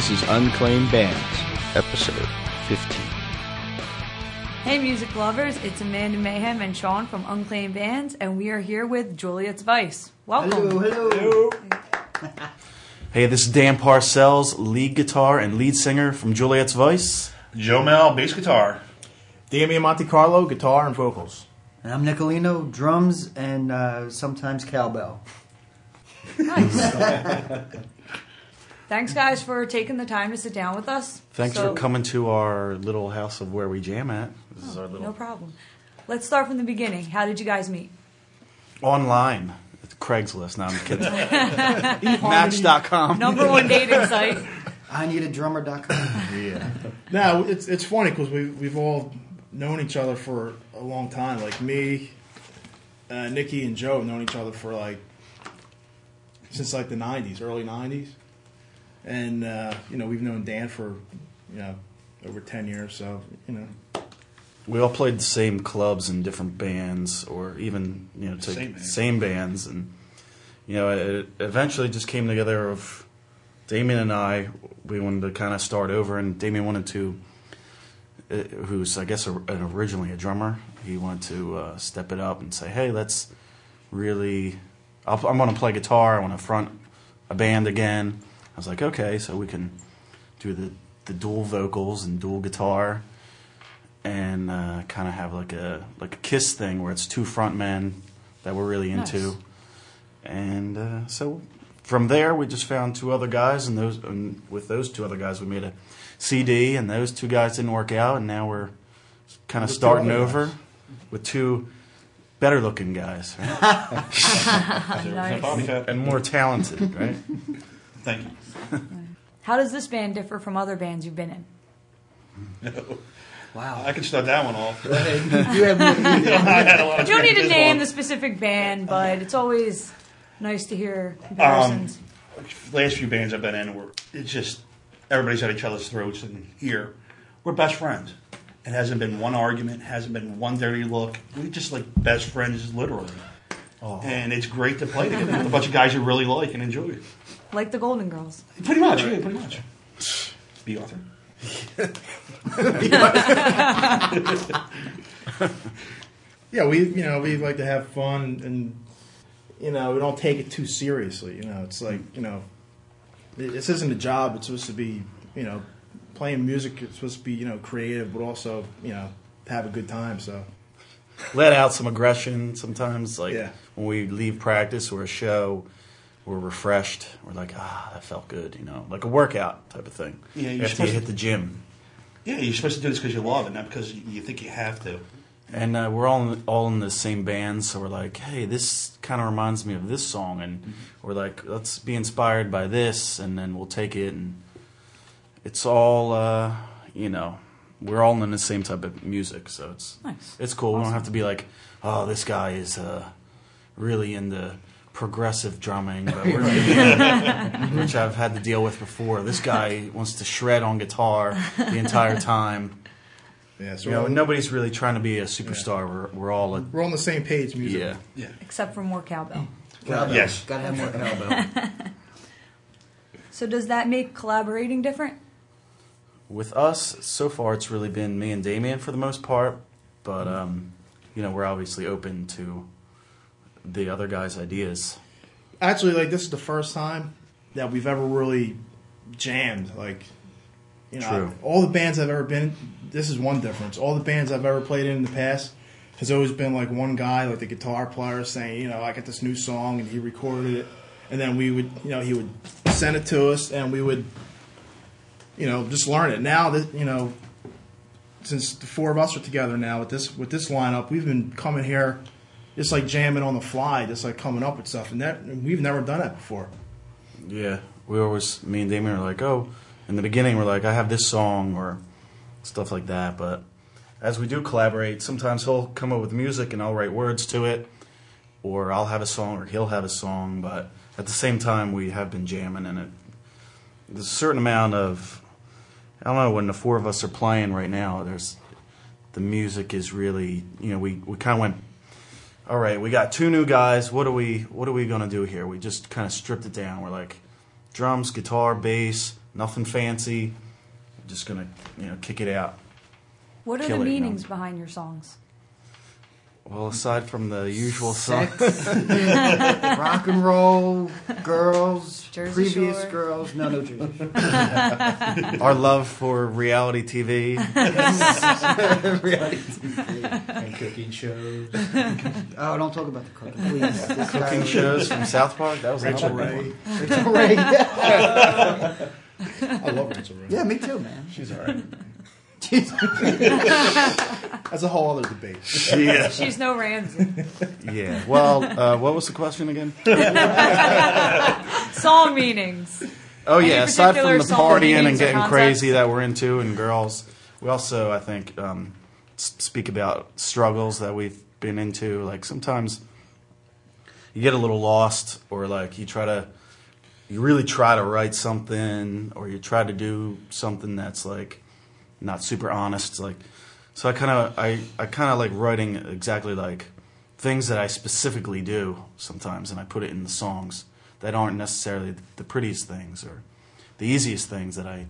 This is Unclaimed Bands, episode 15. Hey, music lovers, it's Amanda Mayhem and Sean from Unclaimed Bands, and we are here with Juliet's Vice. Welcome. hello. Hello. hey, this is Dan Parcells, lead guitar and lead singer from Juliet's Vice. Joe Mel, bass guitar. Damian Monte Carlo, guitar and vocals. And I'm Nicolino, drums and uh, sometimes cowbell. Nice. Thanks, guys, for taking the time to sit down with us. Thanks So- for coming to our little house of where we jam at. This is our little No problem. Let's start from the beginning. How did you guys meet? online. It's Craigslist. No, I'm kidding. Match.com. Number one dating site. I need a drummer.com. Yeah. Now, it's it's funny because we we've all known each other for a long time. Like me, uh, Nikki, and Joe have known each other for like since like the '90s, early '90s, and uh, you know we've known Dan for you know over ten years. So you know, We all played the same clubs and different bands, or even you know, to Same same bands, and you know, it eventually just came together of Damien and I. We wanted to kind of start over, and Damien wanted to, uh, who's I guess a, an originally a drummer. He wanted to uh, step it up and say, "Hey, let's really. I'll, I'm going to play guitar. I want to front a band again." I was like, "Okay, so we can do the the dual vocals and dual guitar." and uh, kind of have like a like a kiss thing where it's two front men that we're really into, Nice. and uh, so from there we just found two other guys, and those and with those two other guys we made a CD, and those two guys didn't work out, and now we're kind of starting over guys. with two better looking guys, right? Nice. And more talented, right? Thank you. How does this band differ from other bands you've been in? Wow. I can start that one off. you have I had a lot of You don't need to name the specific band, but it's always nice to hear um, comparisons. last few bands I've been in were it's just everybody's at each other's throats, and here we're best friends. It hasn't been one argument, hasn't been one dirty look. We're just like best friends, literally. Oh. And it's great to play together with a bunch of guys you really like and enjoy. like the Golden Girls. Pretty much, yeah, pretty much. Bea Arthur. yeah, we you know we like to have fun and you know we don't take it too seriously. You know, it's like you know this isn't a job. It's supposed to be you know playing music. It's supposed to be you know creative, but also you know have a good time. So let out some aggression sometimes. Like Yeah. When we leave practice or a show, we're refreshed. We're like, ah, that felt good, you know, like a workout type of thing. Yeah, you're after you hit to- the gym. Yeah, you're supposed to do this because you love it, not because you you think you have to. And uh, we're all in, all in the same band, so we're like, hey, this kind of reminds me of this song, and Mm-hmm. we're like, let's be inspired by this, and then we'll take it, and it's all, uh, you know, we're all in the same type of music, so it's Nice. it's cool. We don't have to be like, oh, this guy is uh, really into progressive drumming, but we're which I've had to deal with before. This guy wants to shred on guitar the entire time. yeah, so You know, we're, nobody's really trying to be a superstar. We're, we're all a, we're on the same page Music. yeah. Yeah. Except for more cowbell. cowbell. Yes. Gotta have more cowbell. So does that make collaborating different? With us, so far it's really been me and Damien for the most part, but um, you know we're obviously open to the other guys' ideas. Actually, like this is the first time that we've ever really jammed. Like, you know, True. all the bands I've ever been. This is one difference. All the bands I've ever played in in the past has always been like one guy, like the guitar player, saying, you know, I got this new song, and he recorded it, and then we would, you know, he would send it to us, and we would, you know, just learn it. Now that you know, since the four of us are together now with this with this lineup, we've been coming here just like jamming on the fly, just like coming up with stuff, and that we've never done that before. Yeah, we always me and Damien are like, oh, in the beginning we're like, I have this song or stuff like that. But as we do collaborate, sometimes he'll come up with music and I'll write words to it, or I'll have a song or he'll have a song. But at the same time, we have been jamming, and it there's a certain amount of I don't know when the four of us are playing right now. There's the music is really you know we we kind of went all right, we got two new guys. What are we what are we gonna do here? We just kind of stripped it down. We're like drums, guitar, bass, nothing fancy. Just gonna you know kick it out. What are Kill the it, you know. meanings behind your songs? Well, aside from the usual stuff, Sex, rock and roll, girls, Jersey previous Shore. girls. No, no, Jersey Shore. our love for reality TV. Reality TV. and cooking shows. Oh, don't talk about the cooking, please. This Cooking guy- shows from South Park. That was Rachel another Ray. one. Rachael Ray. I love Rachael Ray. Yeah, me too, man. She's all right. Jeez. That's a whole other debate. Yeah. She's no Ramsay. Yeah. Well, uh, what was the question again? Song meanings. Oh yeah. Aside from particular the song partying and getting crazy that we're into, and girls, we also, I think, um, speak about struggles that we've been into. Like sometimes you get a little lost, or like you try to, you really try to write something, or you try to do something that's like not super honest. Like, so I kind of, I, I kind of like writing exactly like things that I specifically do sometimes, and I put it in the songs that aren't necessarily the prettiest things or the easiest things that I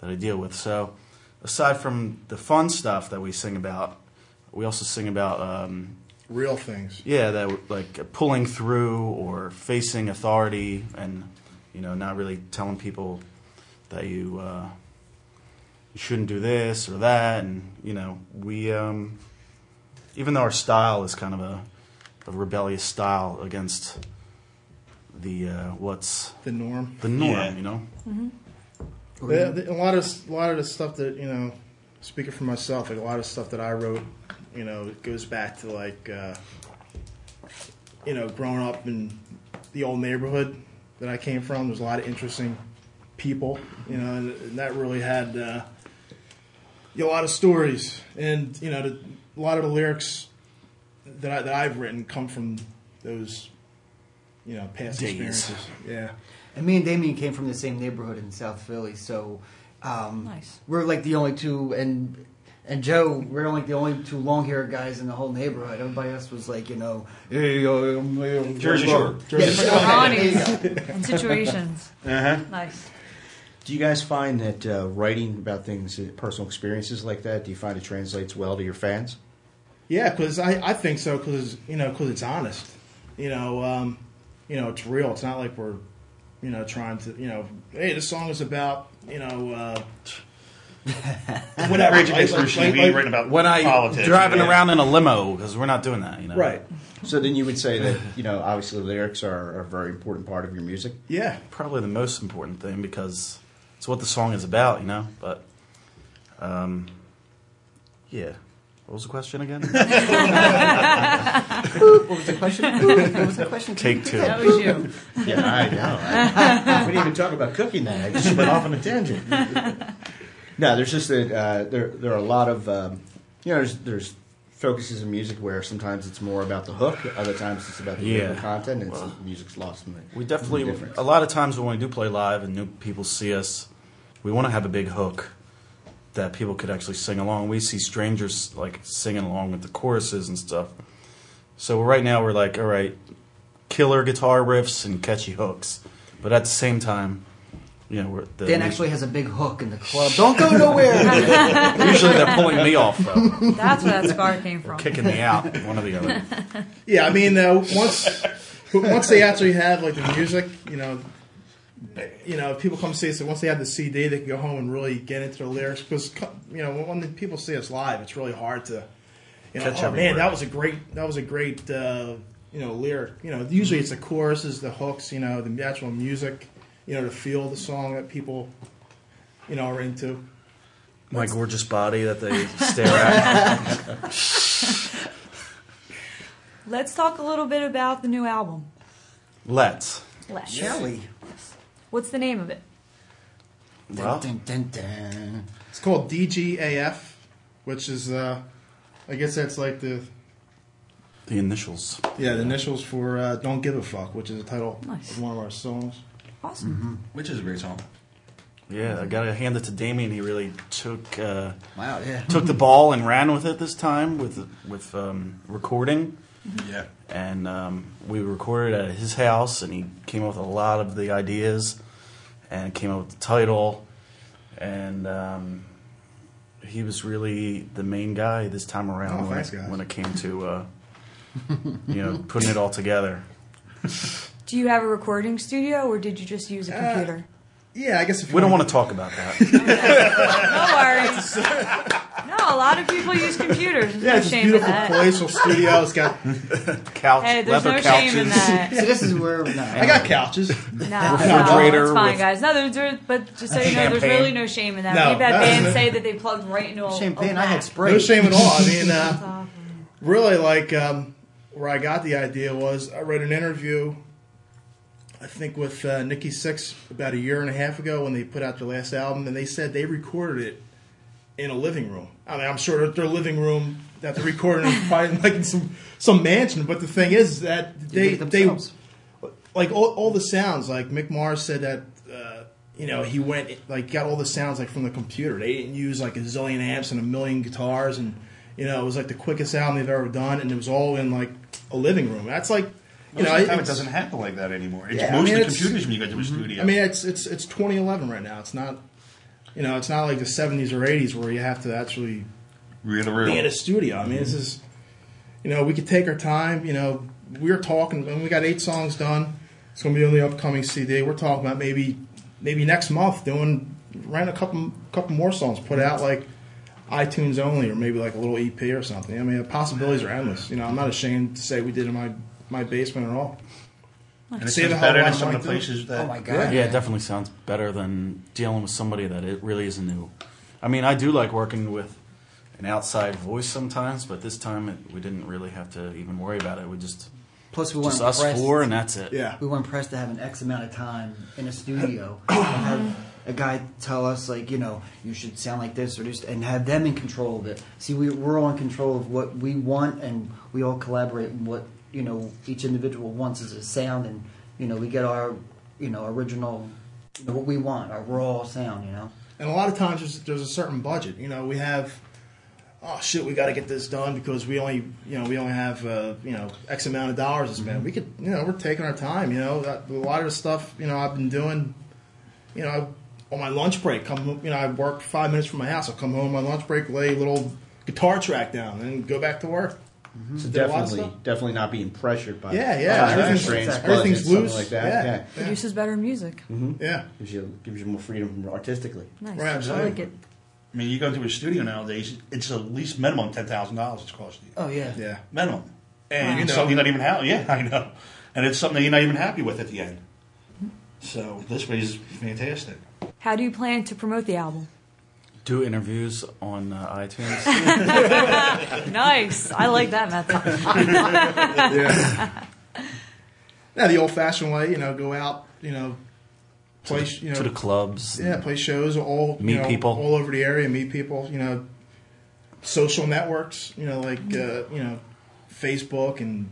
that I deal with. So, aside from the fun stuff that we sing about, we also sing about um, Real things. yeah, that like pulling through or facing authority, and you know, not really telling people that you uh, you shouldn't do this or that, and you know, we um, even though our style is kind of a, a rebellious style against the uh, what's The norm. the norm, Yeah. you know. Yeah, the- a lot of a lot of the stuff that you know, speaking for myself, like a lot of stuff that I wrote, you know, it goes back to like, uh, you know, growing up in the old neighborhood that I came from. There's a lot of interesting people, you know, and, and that really had uh, a lot of stories, and you know, the, a lot of the lyrics that I, that I've written come from those, you know, past Days. experiences. Yeah. And me and Damien came from the same neighborhood in South Philly, so um, Nice. we're like the only two, and and Joe, we're like the only two long-haired guys in the whole neighborhood. Everybody else was like, you know, hey, uh, Jersey Shore. Yeah, Jersey Shore. Ronnies and situations. Uh-huh. Nice. Do you guys find that uh, writing about things, uh, personal experiences like that, do you find it translates well to your fans? Yeah, because I, I think so because you know because it's honest. You know, um, you know it's real. It's not like we're you know trying to you know hey this song is about you know uh, whatever. Rage Like- Against the like- Machine, like- like- written about When I politics. driving yeah. around in a limo because we're not doing that, you know. right. So then you would say that, you know, obviously the lyrics are, are a very important part of your music. Yeah. Probably the most important thing because it's what the song is about, you know. But, um, yeah. What was the question again? What was the question? what was the question? Take two. That was you. Yeah, I know. I, we didn't even talk about cooking that. I just went off on a tangent. no, there's just that uh, there there are a lot of um, you know there's there's focuses in music where sometimes it's more about the hook, other times it's about the Yeah. content, and Well, music's lost in the We definitely, in the a lot of times when we do play live and new people see us, we want to have a big hook that people could actually sing along. We see strangers like singing along with the choruses and stuff. So right now we're like, all right, killer guitar riffs and catchy hooks, but at the same time, you know, we're, the Dan actually has a big hook in the club. Don't go nowhere. usually they're pulling me off though, That's where that scar came from. kicking me out, one or the other. Yeah. I mean, uh, once once they actually have like the music, you know. You know, if people come see us, once they have the CD, they can go home and really get into the lyrics. Because you know, when the people see us live, it's really hard to, you know, Catch oh man, word. that was a great, that was a great, uh, you know, lyric. You know, usually it's the choruses, the hooks, you know, the actual music, you know, to feel the song that people, you know, are into. My gorgeous body that they stare at. Let's talk a little bit about the new album. Let's. Let's. Shelly. What's the name of it? Well, Dun, dun, dun. It's called DGAF, which is, uh, I guess that's like the the initials. yeah the initials for uh, "Don't Give a Fuck," which is the title Nice. of one of our songs. Awesome. Which is a great song. Yeah, I gotta hand it to Damien. He really took uh, Wow, yeah. took the ball and ran with it this time with with um, recording, Yeah. and um, we recorded at his house, and he came up with a lot of the ideas, and came up with the title. And um, he was really the main guy this time around Oh, when, thanks, it, guys. when it came to uh, you know putting it all together. Do you have a recording studio, or did you just use a Uh, computer? Yeah, I guess if We don't wanna- talk about that. No worries. No, a lot of people use computers. There's Yeah, no it's a shame in beautiful that. place, little studio. It's got. Couch, Hey, there's leather no couches. shame in that. So this is where no, I got couches. No, no, it's fine, guys. No, there's, there, but just so you know, there's really no shame in that. No, We've had that bands isn't- say that they plugged right into a champagne. A I had Mac. Sprite. No shame at all. I mean, uh, really, like um, where I got the idea was I read an interview. I think with uh, Nikki Sixx about a year and a half ago when they put out their last album, and they said they recorded it in a living room. I mean, I'm sure that their living room that they recorded in is probably like in some some mansion. But the thing is that they they like all, all the sounds. Like Mick Mars said that uh, you know he went like got all the sounds like from the computer. They didn't use like a zillion amps and a million guitars, and you know it was like the quickest album they've ever done, and it was all in like a living room. That's like you know of the time, it doesn't happen like that anymore. It's Yeah, I mostly mean, it's- computers when you go to a mm-hmm. studio. I mean, it's it's it's 2011 right now. It's not, you know, it's not like the 70s or 80s where you have to actually real to be in a studio. I mean, this is, you know, we could take our time. You know, we are talking, and we got eight songs done. It's going to be on the upcoming CD. We're talking about maybe maybe next month doing writing a couple couple more songs, put out like iTunes only, or maybe like a little EP or something. I mean, the possibilities are endless. You know, I'm not ashamed to say we did it in my my basement at all. And it Save sounds a hell of a better lot than of some of the too. places that. Oh my god. Yeah, it definitely sounds better than dealing with somebody that it really isn't new. I mean, I do like working with an outside voice sometimes, but this time it, we didn't really have to even worry about it. We just Plus, we weren't just us pressed. four, and that's it. Yeah. we weren't pressed to have an X amount of time in a studio and have a guy tell us like you know you should sound like this or just and have them in control of it. See, we we're all in control of what we want, and we all collaborate in what you know each individual wants as a sound, and you know we get our you know original you know, what we want, our raw sound. You know. And a lot of times there's, there's a certain budget. You know, we have, oh shit, we got to get this done because we only, you know, we only have, uh, you know, X amount of dollars to spend. We could, you know, we're taking our time. You know, that, a lot of the stuff, you know, I've been doing, you know, on my lunch break. Come, you know, I work five minutes from my house. I'll come home on my lunch break, lay a little guitar track down, and go back to work. So Did a lot of definitely, definitely not being pressured by Yeah, yeah, by everything's- constraints, everything's budgets, something loose, like that. yeah. Yeah, Produces better music. Mm-hmm. Yeah, gives you gives you more freedom artistically. Nice. Right, I absolutely. like it. I mean, you go into a studio nowadays, it's at least minimum ten thousand dollars it's costing you. Oh yeah. yeah. Minimum. And You know. something you're not even happy. Yeah, I know. And it's something that you're not even happy with at the end. Mm-hmm. So this way is fantastic. How do you plan to promote the album? Do interviews on uh, iTunes. Nice. I like that method. yeah. Yeah, the old-fashioned way, you know, go out, you know, play, sh- you know, to the clubs. Yeah, play shows all you Meet know, people. all over the area. Meet people. You know, social networks. You know, like uh, you know, Facebook and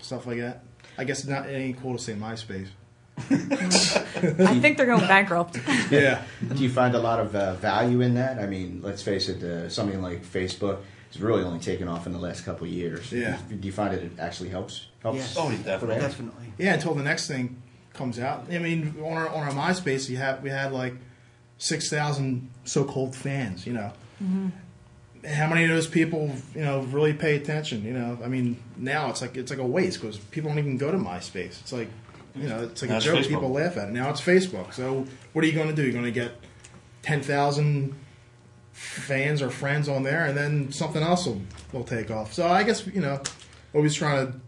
stuff like that. I guess not. It ain't cool to say MySpace. I think they're going bankrupt. Yeah, Do you find a lot of uh, value in that? I mean, let's face it, uh, something like Facebook has really only taken off in the last couple of years. Yeah. Do you find it it actually helps? helps Yes. Oh, definitely. Definitely. yeah. Until the next thing comes out. I mean, on our on our MySpace, you have we had like six thousand so-called fans. You know. How many of those people, you know, really pay attention? You know, I mean, now it's like it's like a waste because people don't even go to MySpace. It's like, you know, it's like Now a it's joke. Facebook. People laugh at it. Now it's Facebook. So what are you going to do? You're going to get ten thousand fans or friends on there, and then something else will, will take off. So I guess you know, always trying to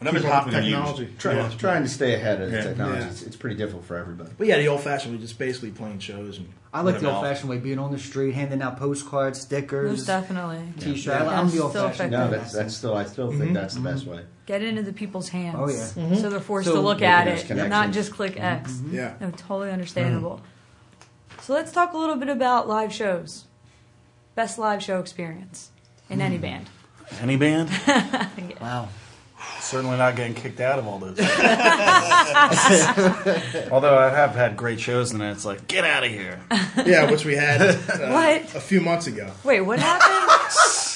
Whatever's keep up happening with technology. music. Try, Yeah. Trying to stay ahead of Yeah. technology. Yeah. It's, it's pretty difficult for everybody. But yeah, the old fashioned way, just basically playing shows and I like the old fashioned way, being on the street, handing out postcards, stickers, Most definitely. t-shirts. Yeah. I'm the old fashioned. No, that's that's still I still Mm-hmm. think that's the best mm-hmm. way. Get into the people's hands. Oh, yeah. Mm-hmm. So they're forced So to look at it, and not just click mm-hmm. X. yeah. No, totally understandable. So let's talk a little bit about live shows. Best live show experience in hmm. any band. Any band? Wow. Certainly not getting kicked out of all those. Although I have had great shows, and it's like, get out of here. Yeah, which we had uh, What? a few months ago. Wait, what happened?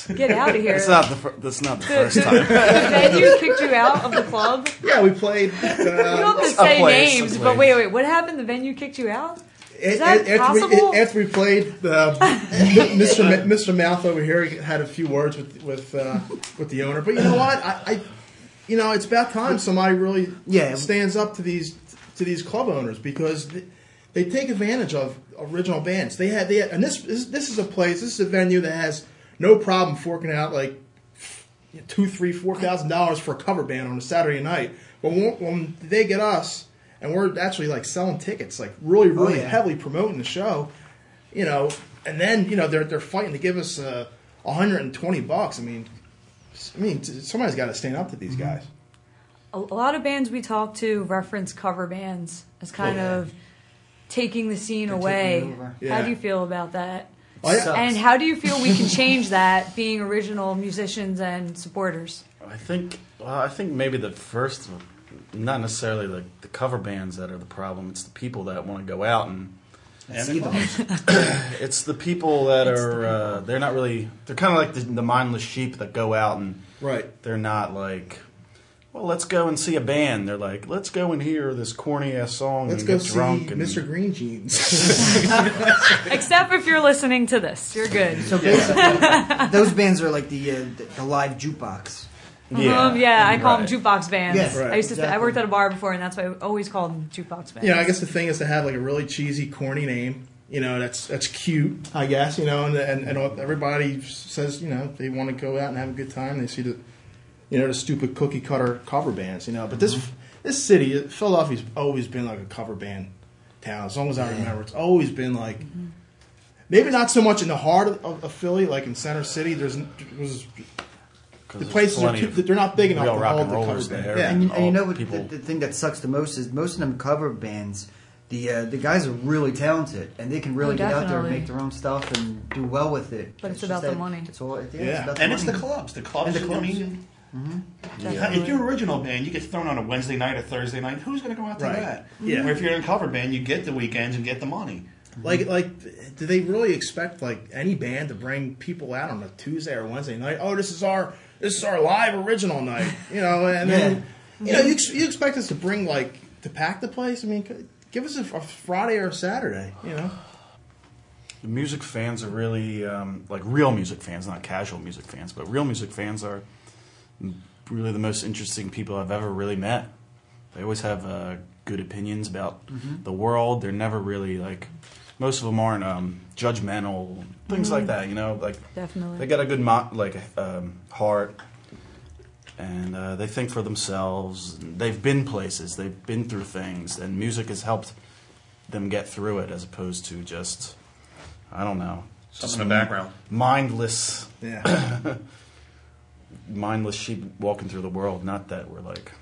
Get out of here. It's not the fir- that's not the the, first the, time. the venue kicked you out of the club. Yeah, we played. You Uh, don't have to A say place, a names, but place. wait, wait. What happened? The venue kicked you out? Is that after, we, possible? after we played, uh, Mr. Ma- Mr. Mouth over here had a few words with with uh, with the owner. But you know what? I, I, you know, it's about time somebody really Yeah. stands up to these to these club owners because they, they take advantage of original bands. They had they had, and this, this this is a place. This is a venue that has no problem forking out like two, three, four thousand dollars for a cover band on a Saturday night. But when, when they get us, and we're actually like selling tickets, like really, really yeah. heavily promoting the show, you know, and then you know they're they're fighting to give us uh, 120 bucks. I mean, I mean somebody's got to stand up to these mm-hmm. guys. A, a lot of bands we talk to reference cover bands as oh, kind Yeah. of taking the scene They're away. taking over. How do you feel about that? Oh, yeah. Sucks. And how do you feel we can change that being original musicians and supporters? I think well, I think maybe the first, not necessarily the, the cover bands that are the problem. It's the people that want to go out and And the them. clubs. it's the people that are uh, they're not really they're kind of like the, the mindless sheep that go out and Right. they're not like well let's go and see a band they're like let's go and hear this corny ass song Let's and go get see drunk and Mr. Green Jeans. Except if you're listening to this, you're good. So basically, those bands are like the, uh, the the live jukebox. Yeah Um, yeah, I call right. them jukebox bands. Yes, right, I used to. Say, I worked at a bar before, and that's why I always called them jukebox bands. Yeah, I guess the thing is to have like a really cheesy, corny name. You know, that's that's cute, I guess. You know, and and, and everybody says you know they want to go out and have a good time. They see the, you know, the stupid cookie cutter cover bands. You know, but this this city, Philadelphia's always been like a cover band town. As long as I remember, it's always been like. Maybe not so much in the heart of, of, of Philly, like in Center City. There's, there's 'Cause the places are too, of they're not big enough to rock hold and the cover rollers band. there. Yeah. And you, and you know what? The, the thing that sucks the most is most of them cover bands. The uh, the guys are really talented and they can really Oh, get out there and make their own stuff and do well with it. But it's just about the that- money. It's all yeah, Yeah. It's about And it's the clubs. The clubs. And the clubs. I mean, Definitely. if you're an original band, you get thrown on a Wednesday night or Thursday night. Who's going to go out to Right. that? Yeah. Or if you're in a cover band, you get the weekends and get the money. Like, like, do they really expect like any band to bring people out on a Tuesday or Wednesday night? Oh, this is our this is our live original night, you know, and then you know you, you expect us to bring like to pack the place. I mean, give us a, a Friday or a Saturday, you know. The music fans are really um, like real music fans, not casual music fans, but real music fans are really the most interesting people I've ever really met. They always have uh, good opinions about the world. They're never really like most of them aren't um, judgmental, things like that. You know, like Definitely. they got a good mo- like um, heart, and uh, they think for themselves. They've been places, they've been through things, and music has helped them get through it, as opposed to just I don't know, Something in the background. mindless, Yeah, mindless sheep walking through the world. Not that we're like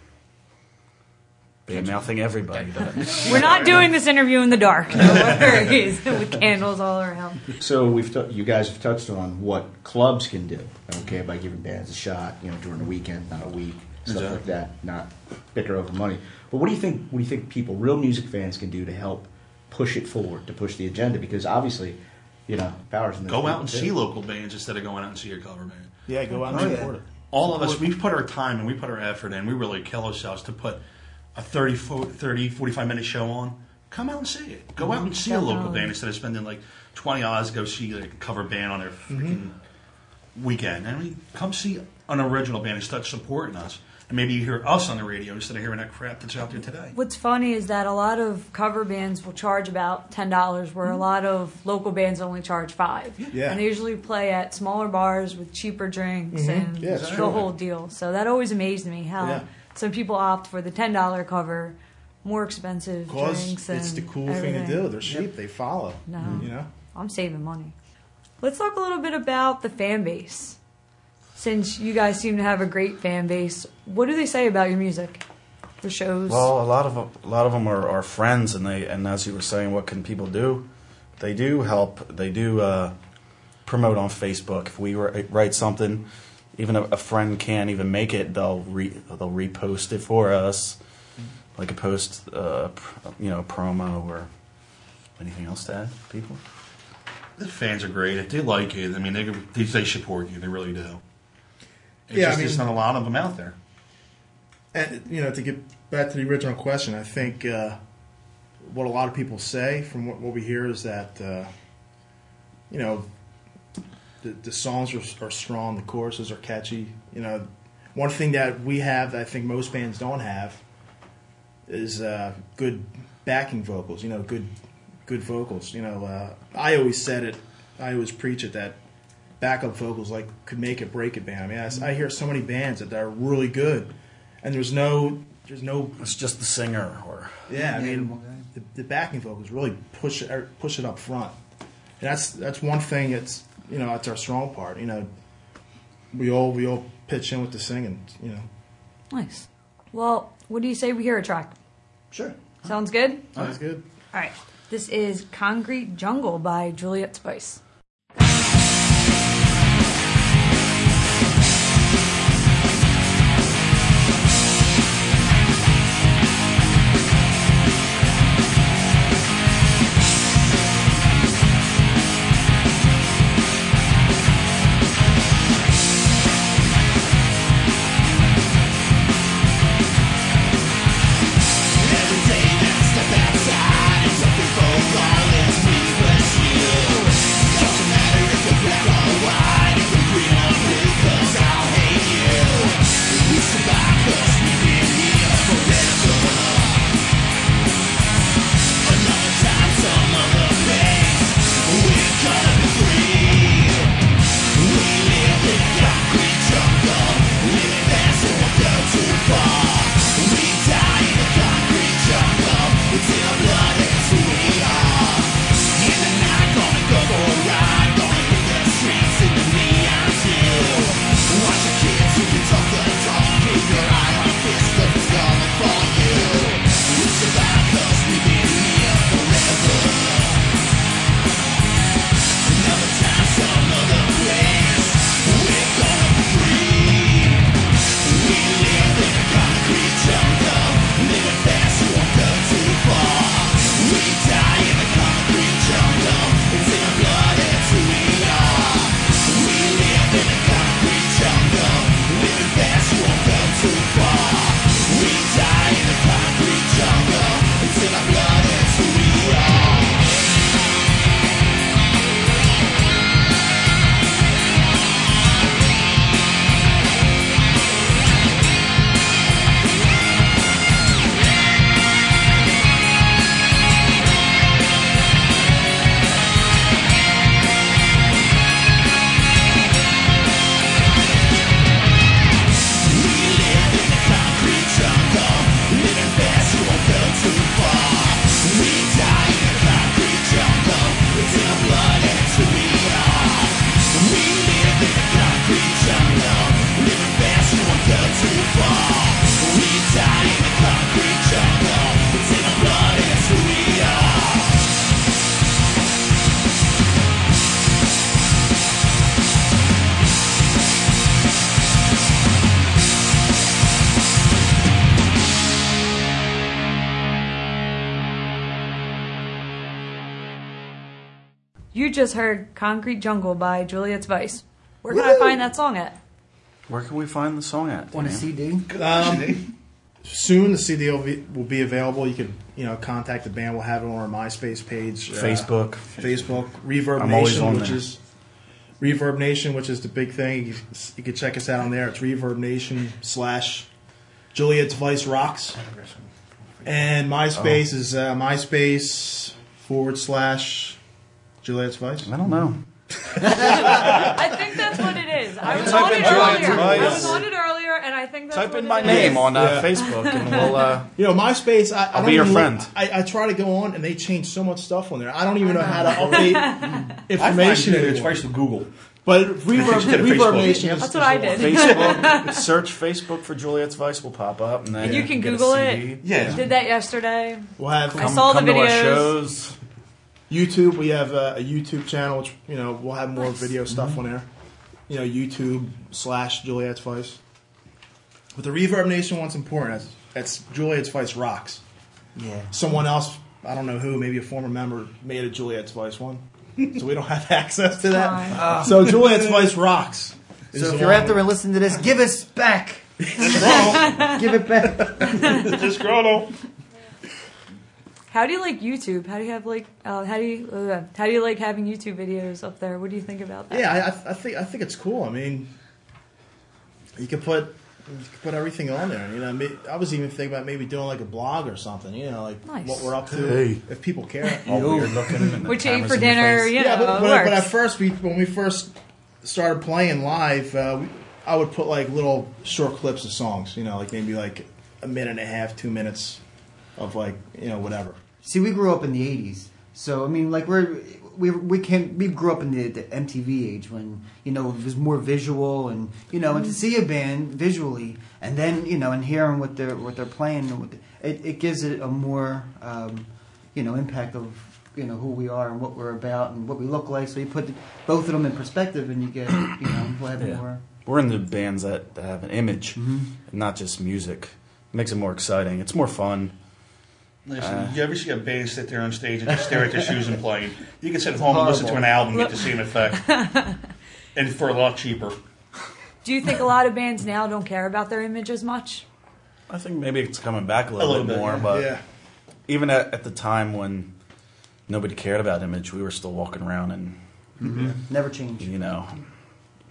bad mouthing everybody. But We're not doing this interview in the dark. No worries. With candles all around. So we've t- you guys have touched on what clubs can do, okay, by giving bands a shot, you know, during the weekend, not a week, stuff Exactly. like that, not bicker over money. But what do you think? What do you think people, real music fans, can do to help push it forward, to push the agenda? Because obviously, you know, powers in the Go out and too. see local bands instead of going out and see your cover band. yeah. Go out and Oh, yeah. support it. All of us, we put our time and we put our effort in. We really kill ourselves to put a 30, fo- 30 45 minute show on. Come out and see it. Go out and mm-hmm. see a local band instead of spending like 20 dollars to go see like, a cover band on their mm-hmm. freaking weekend. I mean, come see an original band and start supporting us. And maybe you hear us on the radio instead of hearing that crap that's out there today. What's funny is that a lot of cover bands will charge about ten dollars, where a mm-hmm. lot of local bands only charge five. Yeah. And they usually play at smaller bars with cheaper drinks and Yeah, the true. whole deal. So that always amazed me how Yeah. Some people opt for the ten dollar cover, more expensive Because drinks. it's and the cool everything. thing to do. They're sheep. They follow. No. You know. I'm saving money. Let's talk a little bit about the fan base. Since you guys seem to have a great fan base, what do they say about your music? The shows? well, a lot of 'em- a lot of them are, are friends, and they and as you were saying, what can people do? They do help. They do uh, promote on Facebook. If we wri- write something, even a, a friend can't even make it, they'll re, they'll repost it for us, like a post, uh, pr- you know, promo or anything else to add, people. the fans are great. If they like it, I mean, they they, they support you. They really do. It's Yeah, I just, mean- there's not a lot of them out there. And you know, to get back to the original question, I think uh, what a lot of people say from what, what we hear is that uh, you know the, the songs are, are strong, the choruses are catchy. You know, one thing that we have that I think most bands don't have is uh, good backing vocals. You know, good good vocals. You know, uh, I always said it. I always preach it that backup vocals like could make it break a band. I mean, I, I hear so many bands that are really good, and there's no there's no It's just the singer, or yeah. I mean, the, the backing vocals really push it er, push it up front, and that's that's one thing that's you know that's our strong part. You know, we all we all pitch in with the singing. You know, Nice. Well, what do you say we hear a track? Sure. Sounds good? sounds good. All right. This is Concrete Jungle by Juliet's Vice. Just heard Concrete Jungle by Juliet Vice. Where can I find that song at? where can we find the song at? On a CD? Um, soon the CD will be, will be available. You can you know contact the band. We'll have it on our MySpace page, uh, Facebook. Facebook, Reverb I'm Nation, on which there. is Reverb Nation, which is the big thing. You, you can check us out on there. It's Reverb Nation slash Juliet's Vice Rocks, and MySpace is uh, MySpace forward slash Juliet's Vice. I don't know. I think that's what it is. I was Type on in it Juliet earlier. I Spice. was on it earlier, and I think that's what it is. Type what in it my is. name on uh, Yeah. Facebook, and we'll. Uh, You know, MySpace. I, I I'll don't be your even friend. I, I try to go on, and they change so much stuff on there. I don't even know how to update I find information it's anymore. twice to Google. But Reverb, Just get a Reverb Facebook. Nation. is- That's what I did. Facebook, search Facebook for Juliet's Vice will pop up, and then You can get a Google CD. it. Yeah. Did that yesterday. We'll have I Come, saw the come to our videos. shows. YouTube. We have uh, a YouTube channel, which you know we'll have more Nice. video stuff on there. You know, YouTube slash Juliet's Vice. But the Reverb Nation one's important. That's, that's Juliet's Vice rocks. Yeah. Someone else, I don't know who, maybe a former member, made a Juliet's Vice one. so we don't have access to that. Fine. So Juliet's Vice rocks. So if you're out there and listening to this, give us back. give it back. Disgruntled. How do you like YouTube? How do you have like? Uh, how do you? Uh, how do you like having YouTube videos up there? What do you think about that? Yeah, I, I- I think I think it's cool. I mean, you can put you can put everything on there. You know, I was even thinking about maybe doing like a blog or something. You know, like Nice. what we're up to Hey. if people care. All weird looking. and the What you ate for dinner? face. You know, yeah, but, it but, but at first, we, when we first started playing live, uh, we, I would put like little short clips of songs. You know, like maybe like a minute and a half, two minutes of like you know whatever. See, we grew up in the '80s, so I mean, like we're we we came we grew up in the, the MTV age when you know it was more visual and you know and to see a band visually and then you know and hearing what they're what they're playing and what the, it, it gives it a more um, you know impact of you know who we are and what we're about and what we look like. So you put the, both of them in perspective and you get you know we'll yeah. more. We're in the bands that, that have an image, Mm-hmm. and not just music. It makes it more exciting. It's more fun. Listen, Uh. you ever see a band sit there on stage and just stare at their shoes and play? You can sit at home and listen to an album and get the same effect. and for a lot cheaper. Do you think a lot of bands now don't care about their image as much? I think maybe it's coming back a little, little bit bit, more, yeah. but yeah, even at, at the time when nobody cared about image, we were still walking around and Never change. you know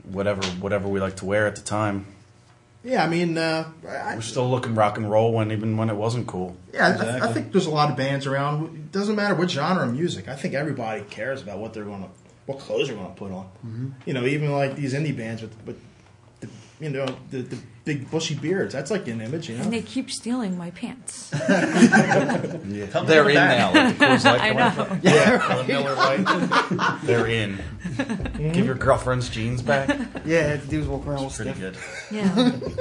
whatever whatever we like to wear at the time. Yeah. I mean, uh, I, We're still looking rock and roll when even when it wasn't cool. Yeah, I- I, think there's a lot of bands around. It doesn't matter what genre of music. I think everybody cares about what they're going to, what clothes they're going to put on. Mm-hmm. You know, even like these indie bands with, with you know, the, the big bushy beards. That's like an image, you know. And they keep stealing my pants. Come They're in that. now. Like the Coors Light I know. yeah, Miller Lite. They're in. Mm-hmm. Give your girlfriend's jeans back. Yeah, the dudes walk around all It's pretty stiff. good. Yeah.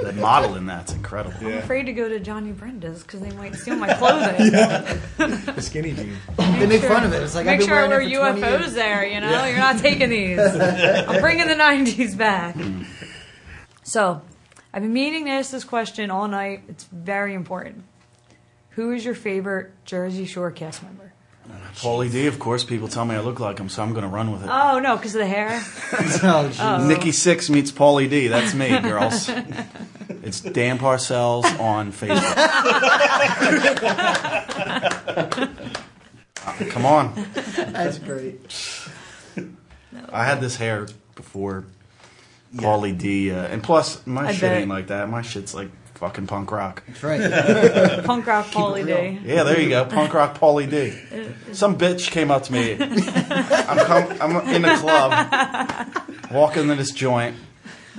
The model in that's incredible. I'm afraid to go to Johnny Brenda's because they might steal my clothing. The skinny jeans. Oh, they make fun of it. It's like Make I've been sure I wear wearing it for 20 UFOs there, you know? You're not taking these. I'm bringing the 90s back. Mm. So, I've been meaning to ask this question all night. It's very important. Who is your favorite Jersey Shore cast member? Pauly D, of course, people tell me I look like him, so I'm going to run with it. Oh, no, because of the hair? Oh, geez. Nikki Sixx meets Pauly D. That's me, girls. it's Dan Parcells on Facebook. Uh, Come on. That's great. I had this hair before Pauly D. Uh, and plus, my I shit bet. ain't like that. My shit's like fucking punk rock. That's right. Punk rock Pauly real. D. Yeah, there you go. Punk rock Pauly D. Some bitch came up to me. I'm, com- I'm in the club, walking into this joint.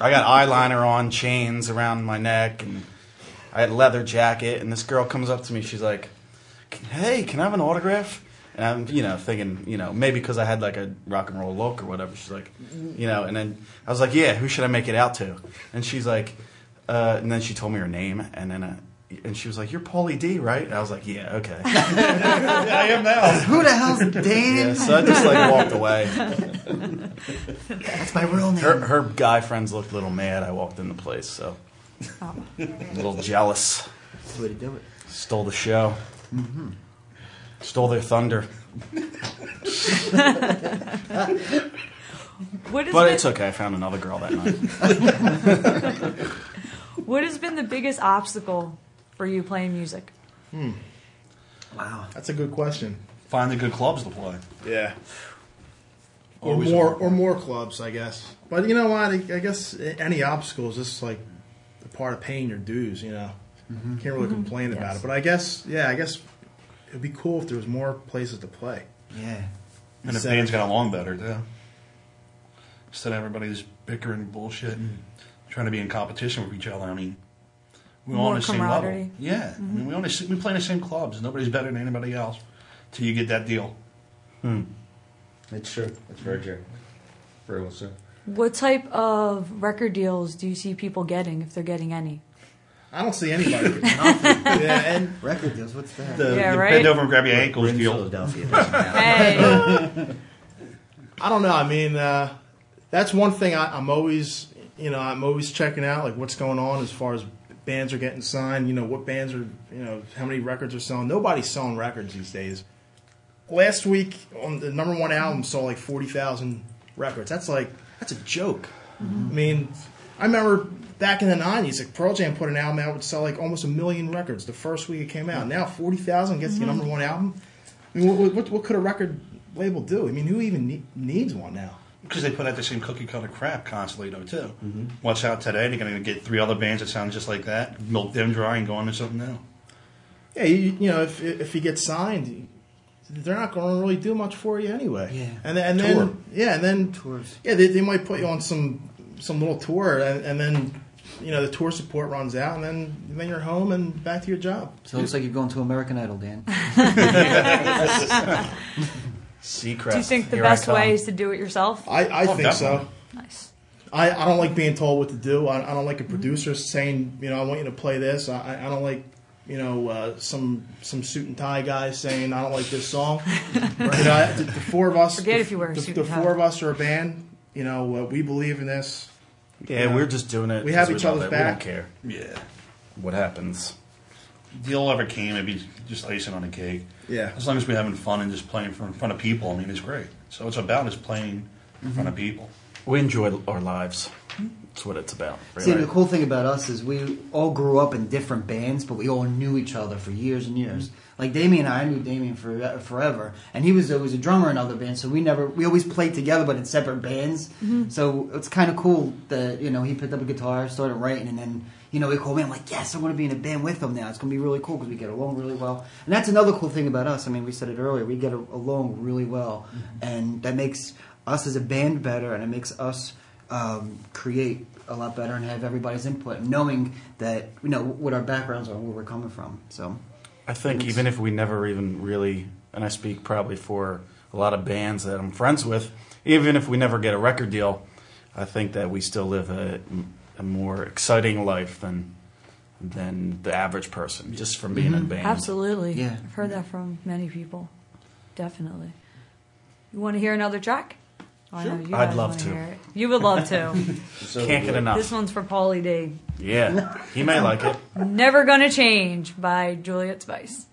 I got eyeliner on, chains around my neck, and I had a leather jacket. And this girl comes up to me. She's like, "Hey, can I have an autograph?" And I'm, you know, thinking, you know, maybe because I had like a rock and roll look or whatever. She's like, you know, and then I was like, "Yeah, who should I make it out to?" And she's like, uh, and then she told me her name, and then. Uh, and she was like, "You're Pauly D, right?" And I was like, "Yeah, okay." I am now. Who the hell's Dan? Yeah, so I just like walked away. That's my real name. Her her guy friends looked a little mad. I walked in the place, so Oh. a little jealous. That's the way to do it. Stole the show. Stole their thunder, What has, but been, it's okay. I found another girl that night. what has been the biggest obstacle for you playing music? Hmm. Wow. That's a good question. Find the good clubs to play. Yeah. Or Always more, or more clubs, I guess. But you know what? I, I guess any obstacle is just like a part of paying your dues. You know, can't really complain about it. But I guess, yeah, I guess it'd be cool if there was more places to play. Yeah. And the Seven. bands got along better, too. Instead of everybody's bickering bullshit and trying to be in competition with each other. I mean, we're all More on the same level. camaraderie. Yeah. I mean, we, only, we play in the same clubs. Nobody's better than anybody else till you get that deal. Hmm. It's true. It's very true. Very well said. What type of record deals do you see people getting if they're getting any? I don't see anybody. yeah, and Record deals. What's that? The, Yeah, the right? bend over and grab your ankles Ring deal. Philadelphia doesn't have. Hey, I don't know. I mean, uh, that's one thing I, I'm always, you know, I'm always checking out, like what's going on as far as bands are getting signed. You know, what bands are, you know, how many records are selling. Nobody's selling records these days last week on the number one album saw like forty thousand records. That's like that's a joke. I mean, I remember back in the nineties, like Pearl Jam put an album out would sell like almost a million records the first week it came out. Now forty thousand gets the mm-hmm. number one album. I mean, what, what, what could a record label do? I mean, who even ne- needs one now? Because they put out the same cookie cutter crap constantly, though, too. Mm-hmm. What's out today? They're going to get three other bands that sound just like that, milk them dry, and go on to something new. Yeah, you, you know, if if you get signed, they're not going to really do much for you anyway. Yeah. and then, and Tour. then yeah, and then Tours. Yeah, they, they might put you on some some little tour, and, and then you know the tour support runs out, and then then you're home and back to your job. So it looks like you're going to American Idol, Dan. Seacrest. Do you think the here best way is to do it yourself? I, I Oh, think so. Nice. I, I don't like being told what to do. I, I don't like a producer saying, you know, I want you to play this. I, I don't like, you know, uh, some some suit and tie guy saying I don't like this song. you know, the, the four of us, Forget the, if you wear a the, suit the and tie. four of us are a band. You know, uh, we believe in this. Yeah, Yeah. we're just doing it. We have 'cause each love other's it. back. We don't care Yeah. what happens. Deal ever came, it'd be just icing on the cake. Yeah. As long as we're having fun and just playing for, in front of people, I mean, it's great. So it's about is playing in front mm-hmm. of people. We enjoy our lives. That's what it's about. See, the cool thing about us is we all grew up in different bands, but we all knew each other for years and years. Mm-hmm. Like Damien and I, I knew Damien for forever, and he was always a drummer in other bands. So we never, we always played together, but in separate bands. Mm-hmm. So it's kind of cool that you know he picked up a guitar, started writing, and then you know he called me. I'm like, yes, I'm going to be in a band with him now. It's going to be really cool because we get along really well. And that's another cool thing about us. I mean, we said it earlier, we get along really well, mm-hmm. and that makes us as a band better, and it makes us um, create a lot better and have everybody's input, knowing that you know what our backgrounds are, and where we're coming from. So I think even if we never even really, and I speak probably for a lot of bands that I'm friends with, even if we never get a record deal, I think that we still live a, a more exciting life than than the average person just from being in a band. Absolutely. Yeah. I've heard that from many people. Definitely. You want to hear another track? Oh, I know you I'd guys love wanna to. hear it. You would love to. So Can't get enough. this one's for Pauly D. Yeah, he may like it. Never Gonna Change by Juliet's Vice.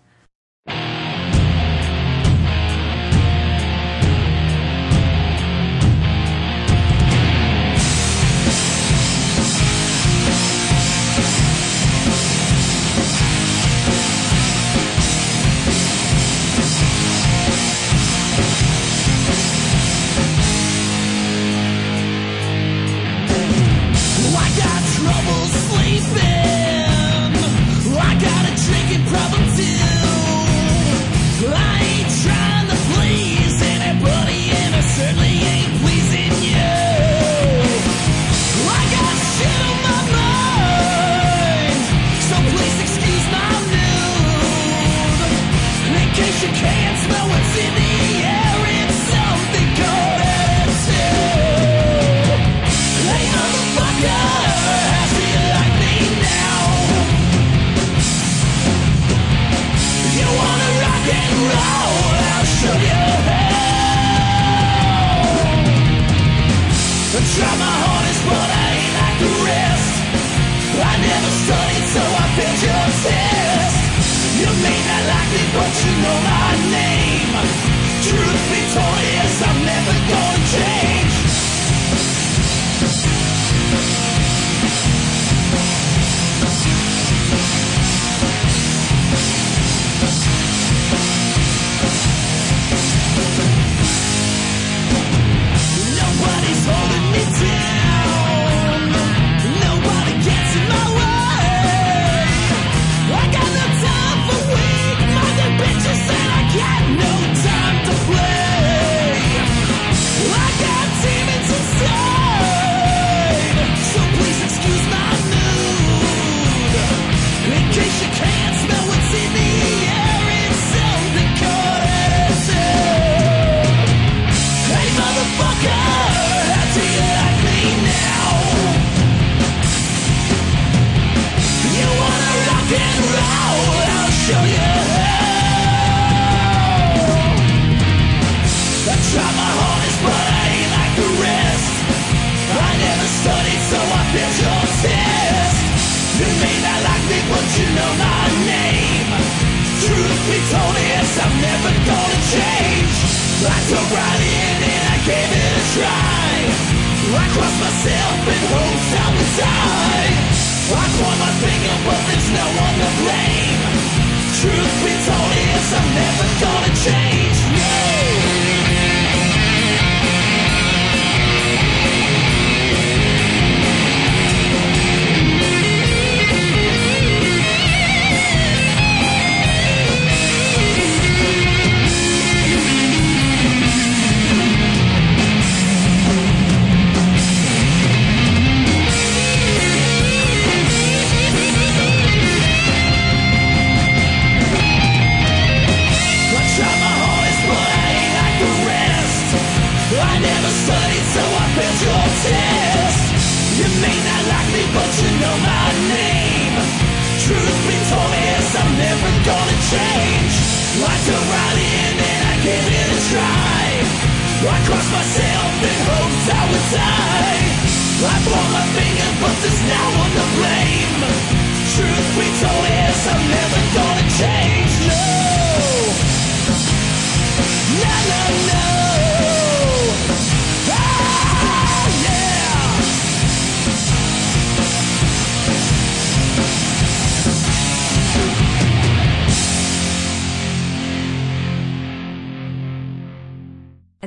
Truth be told, yes, I'm never gonna change.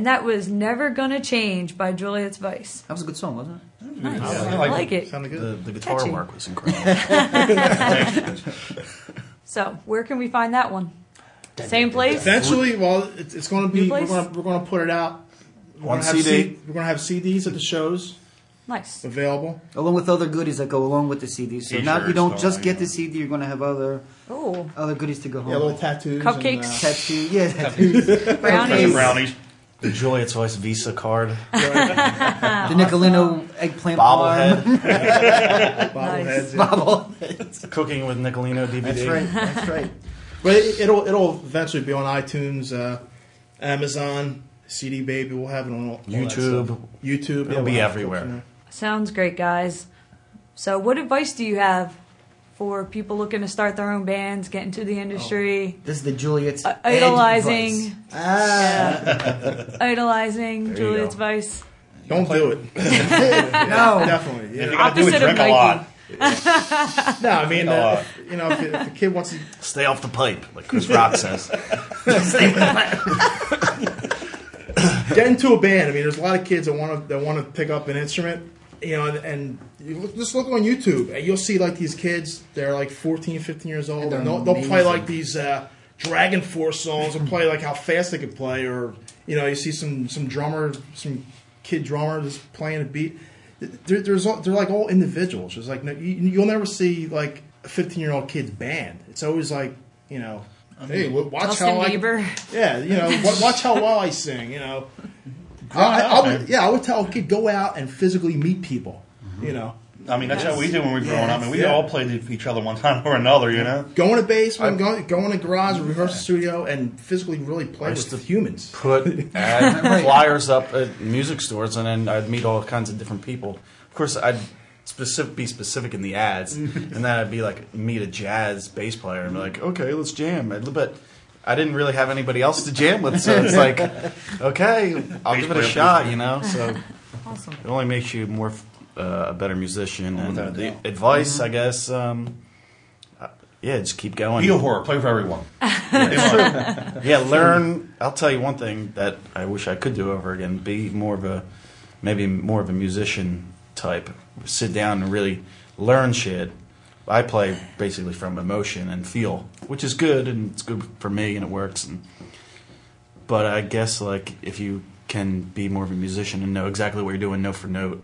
And that was Never Gonna Change by Juliet's Vice. That was a good song, wasn't it? Nice. I I like like it. Sounded The, good. the guitar Catchy. work was incredible. So, where can we find that one? Same place? Eventually, well, it's, it's going to be. We're going to we're going to put it out. We're On gonna have CD. C- we're going to have CDs at the shows Nice. available. Along with other goodies that go along with the CD. So not you T-shirts, don't just like get that. the CD, you're going to have other Oh, other goodies to go home. Yeah, little with. tattoos. Cupcakes. And, uh, tattoo. Yeah, tattoos. brownies. brownies. The Juliet's Vice Visa card, the Nicolino eggplant bobblehead, bobbleheads. yeah. Bobble. cooking with Nicolino DVD. That's right. That's right. But it, it'll it'll eventually be on iTunes, uh, Amazon, CD Baby. We'll have it on all, all YouTube. stuff. YouTube. It'll be we'll have everywhere. clips in there. Sounds great, guys. So, what advice do you have for people looking to start their own bands, get into the industry, This is the Juliet's uh, idolizing, Ah. yeah, idolizing you Juliet's go. Vice? Don't do it. No. Definitely. If you're gonna do it, drink a Mikey. lot. No, I mean, uh, uh, you know, if, if the kid wants to Stay off the pipe, like Chris Rock says. get into a band. I mean, there's a lot of kids that want to that want to pick up an instrument. You know, and, and you look, just look on YouTube, and you'll see like these kids. They're like 14, 15 years old, And and, they're they'll, they'll play like these uh, Dragon Force songs, and play like how fast they could play, or you know, you see some some drummer, some kid drummer just playing a beat. They're, there's all, they're like all individuals. It's like no, you, you'll never see like a 15 year old kid's band. It's always like you know. Hey, watch Justin how I Bieber. yeah, you know, watch how well I sing. You know, I, I, I would, yeah, I would tell a kid go out and physically meet people. Mm-hmm. You know, I mean, that's how we did when we were growing up. I mean, we Yeah. all played with each other one time or another, you know? go in a basement, go, go in a garage, or rehearsal studio, and physically really play I with used to humans. Put ad flyers up at music stores, and then I'd meet all kinds of different people. Of course, I'd specific, be specific in the ads, and then I'd be like meet a jazz bass player and be like, okay, let's jam. I'd- But I didn't really have anybody else to jam with, so it's like, okay, I'll give it a shot, you know. So Awesome. it only makes you more uh, a better musician. And without a the doubt. advice, I guess, um, uh, yeah, just keep going. Be a horror. Play for everyone. Yeah, learn. I'll tell you one thing that I wish I could do over again: be more of a, maybe more of a musician type. Sit down and really learn shit. I play basically from emotion and feel, which is good and it's good for me and it works. And, but I guess like if you can be more of a musician and know exactly what you're doing note for note.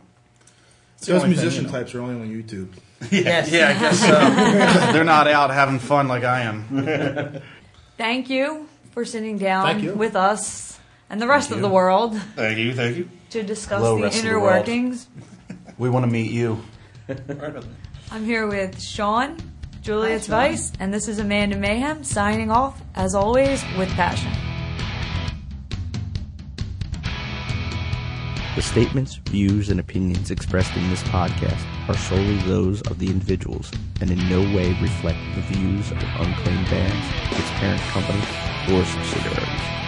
Those only thing, musician you know. types are only on YouTube. Yes. Yeah, I guess so. They're not out having fun like I am. Thank you for sitting down with us and the rest Thank of the world Thank you, thank you. to discuss Hello, the rest of the inner workings. We want to meet you. I'm here with Sean, Juliet's Hi, Sean. Vice, and this is Amanda Mayhem signing off, as always, with passion. The statements, views, and opinions expressed in this podcast are solely those of the individuals and in no way reflect the views of Unclaimed Bands, its parent company, or subsidiaries.